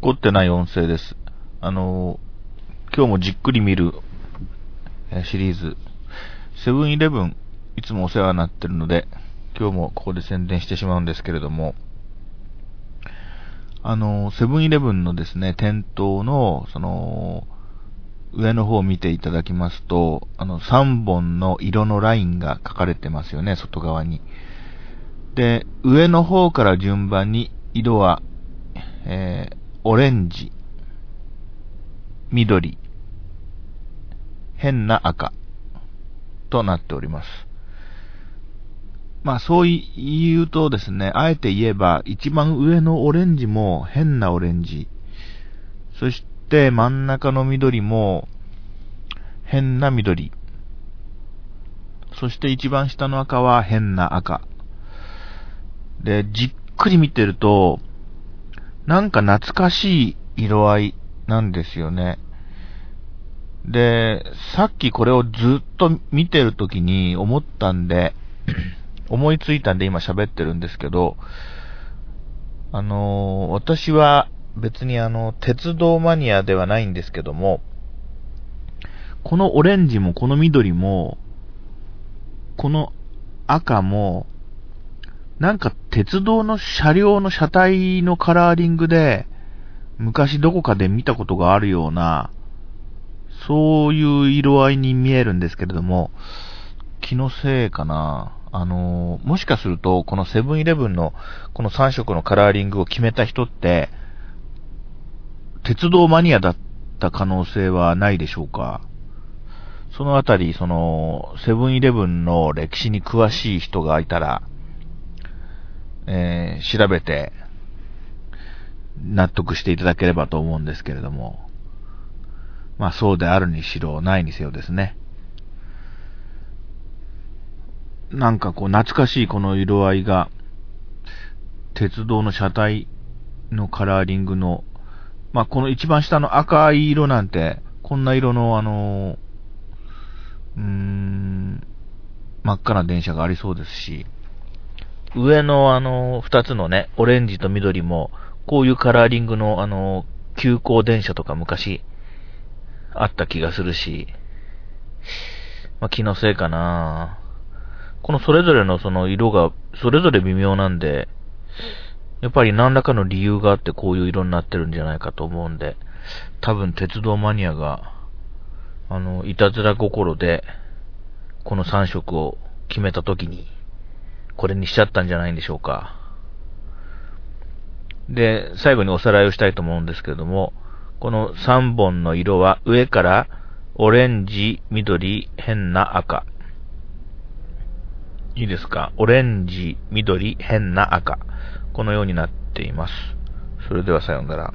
凝ってない音声です。あの、今日もじっくり見るえーシリーズ、セブンイレブン、いつもお世話になってるので、今日もここで宣伝してしまうんですけれども、あの、セブンイレブンのですね、店頭の、その、上の方を見ていただきますと、あの、3本の色のラインが書かれてますよね、外側に。で、上の方から順番に色は、えー、オレンジ、緑、変な赤となっております。まあそう言うとですね、あえて言えば一番上のオレンジも変なオレンジ、そして真ん中の緑も変な緑、そして一番下の赤は変な赤。で、じっくり見てると、なんか懐かしい色合いなんですよね。で、さっきこれをずっと見てるときに思ったんで、思いついたんで今喋ってるんですけど、あのー私は別にあの、鉄道マニアではないんですけども、このオレンジもこの緑も、この赤も、なんか鉄道の車両の車体のカラーリングで、昔どこかで見たことがあるような、そういう色合いに見えるんですけれども、気のせいかな。あの、もしかすると、このセブンイレブンのこの3色のカラーリングを決めた人って、鉄道マニアだった可能性はないでしょうか。そのあたり、その、セブンイレブンの歴史に詳しい人がいたら、えー調べて、納得していただければと思うんですけれども。まあそうであるにしろ、ないにせよですね。なんかこう懐かしいこの色合いが、鉄道の車体のカラーリングの、まあこの一番下の赤い色なんて、こんな色のあの、うーん、真っ赤な電車がありそうですし、上のあの、二つのね、オレンジと緑も、こういうカラーリングのあの、急行電車とか昔、あった気がするし、まあ、気のせいかな。このそれぞれのその色が、それぞれ微妙なんで、やっぱり何らかの理由があってこういう色になってるんじゃないかと思うんで、多分鉄道マニアが、あの、いたずら心で、この3色を決めた時に、これにしちゃったんじゃないんでしょうか。で、最後におさらいをしたいと思うんですけれども、この3本の色は上からオレンジ、緑、変な赤。いいですか？オレンジ、緑、変な赤。このようになっています。それではさようなら。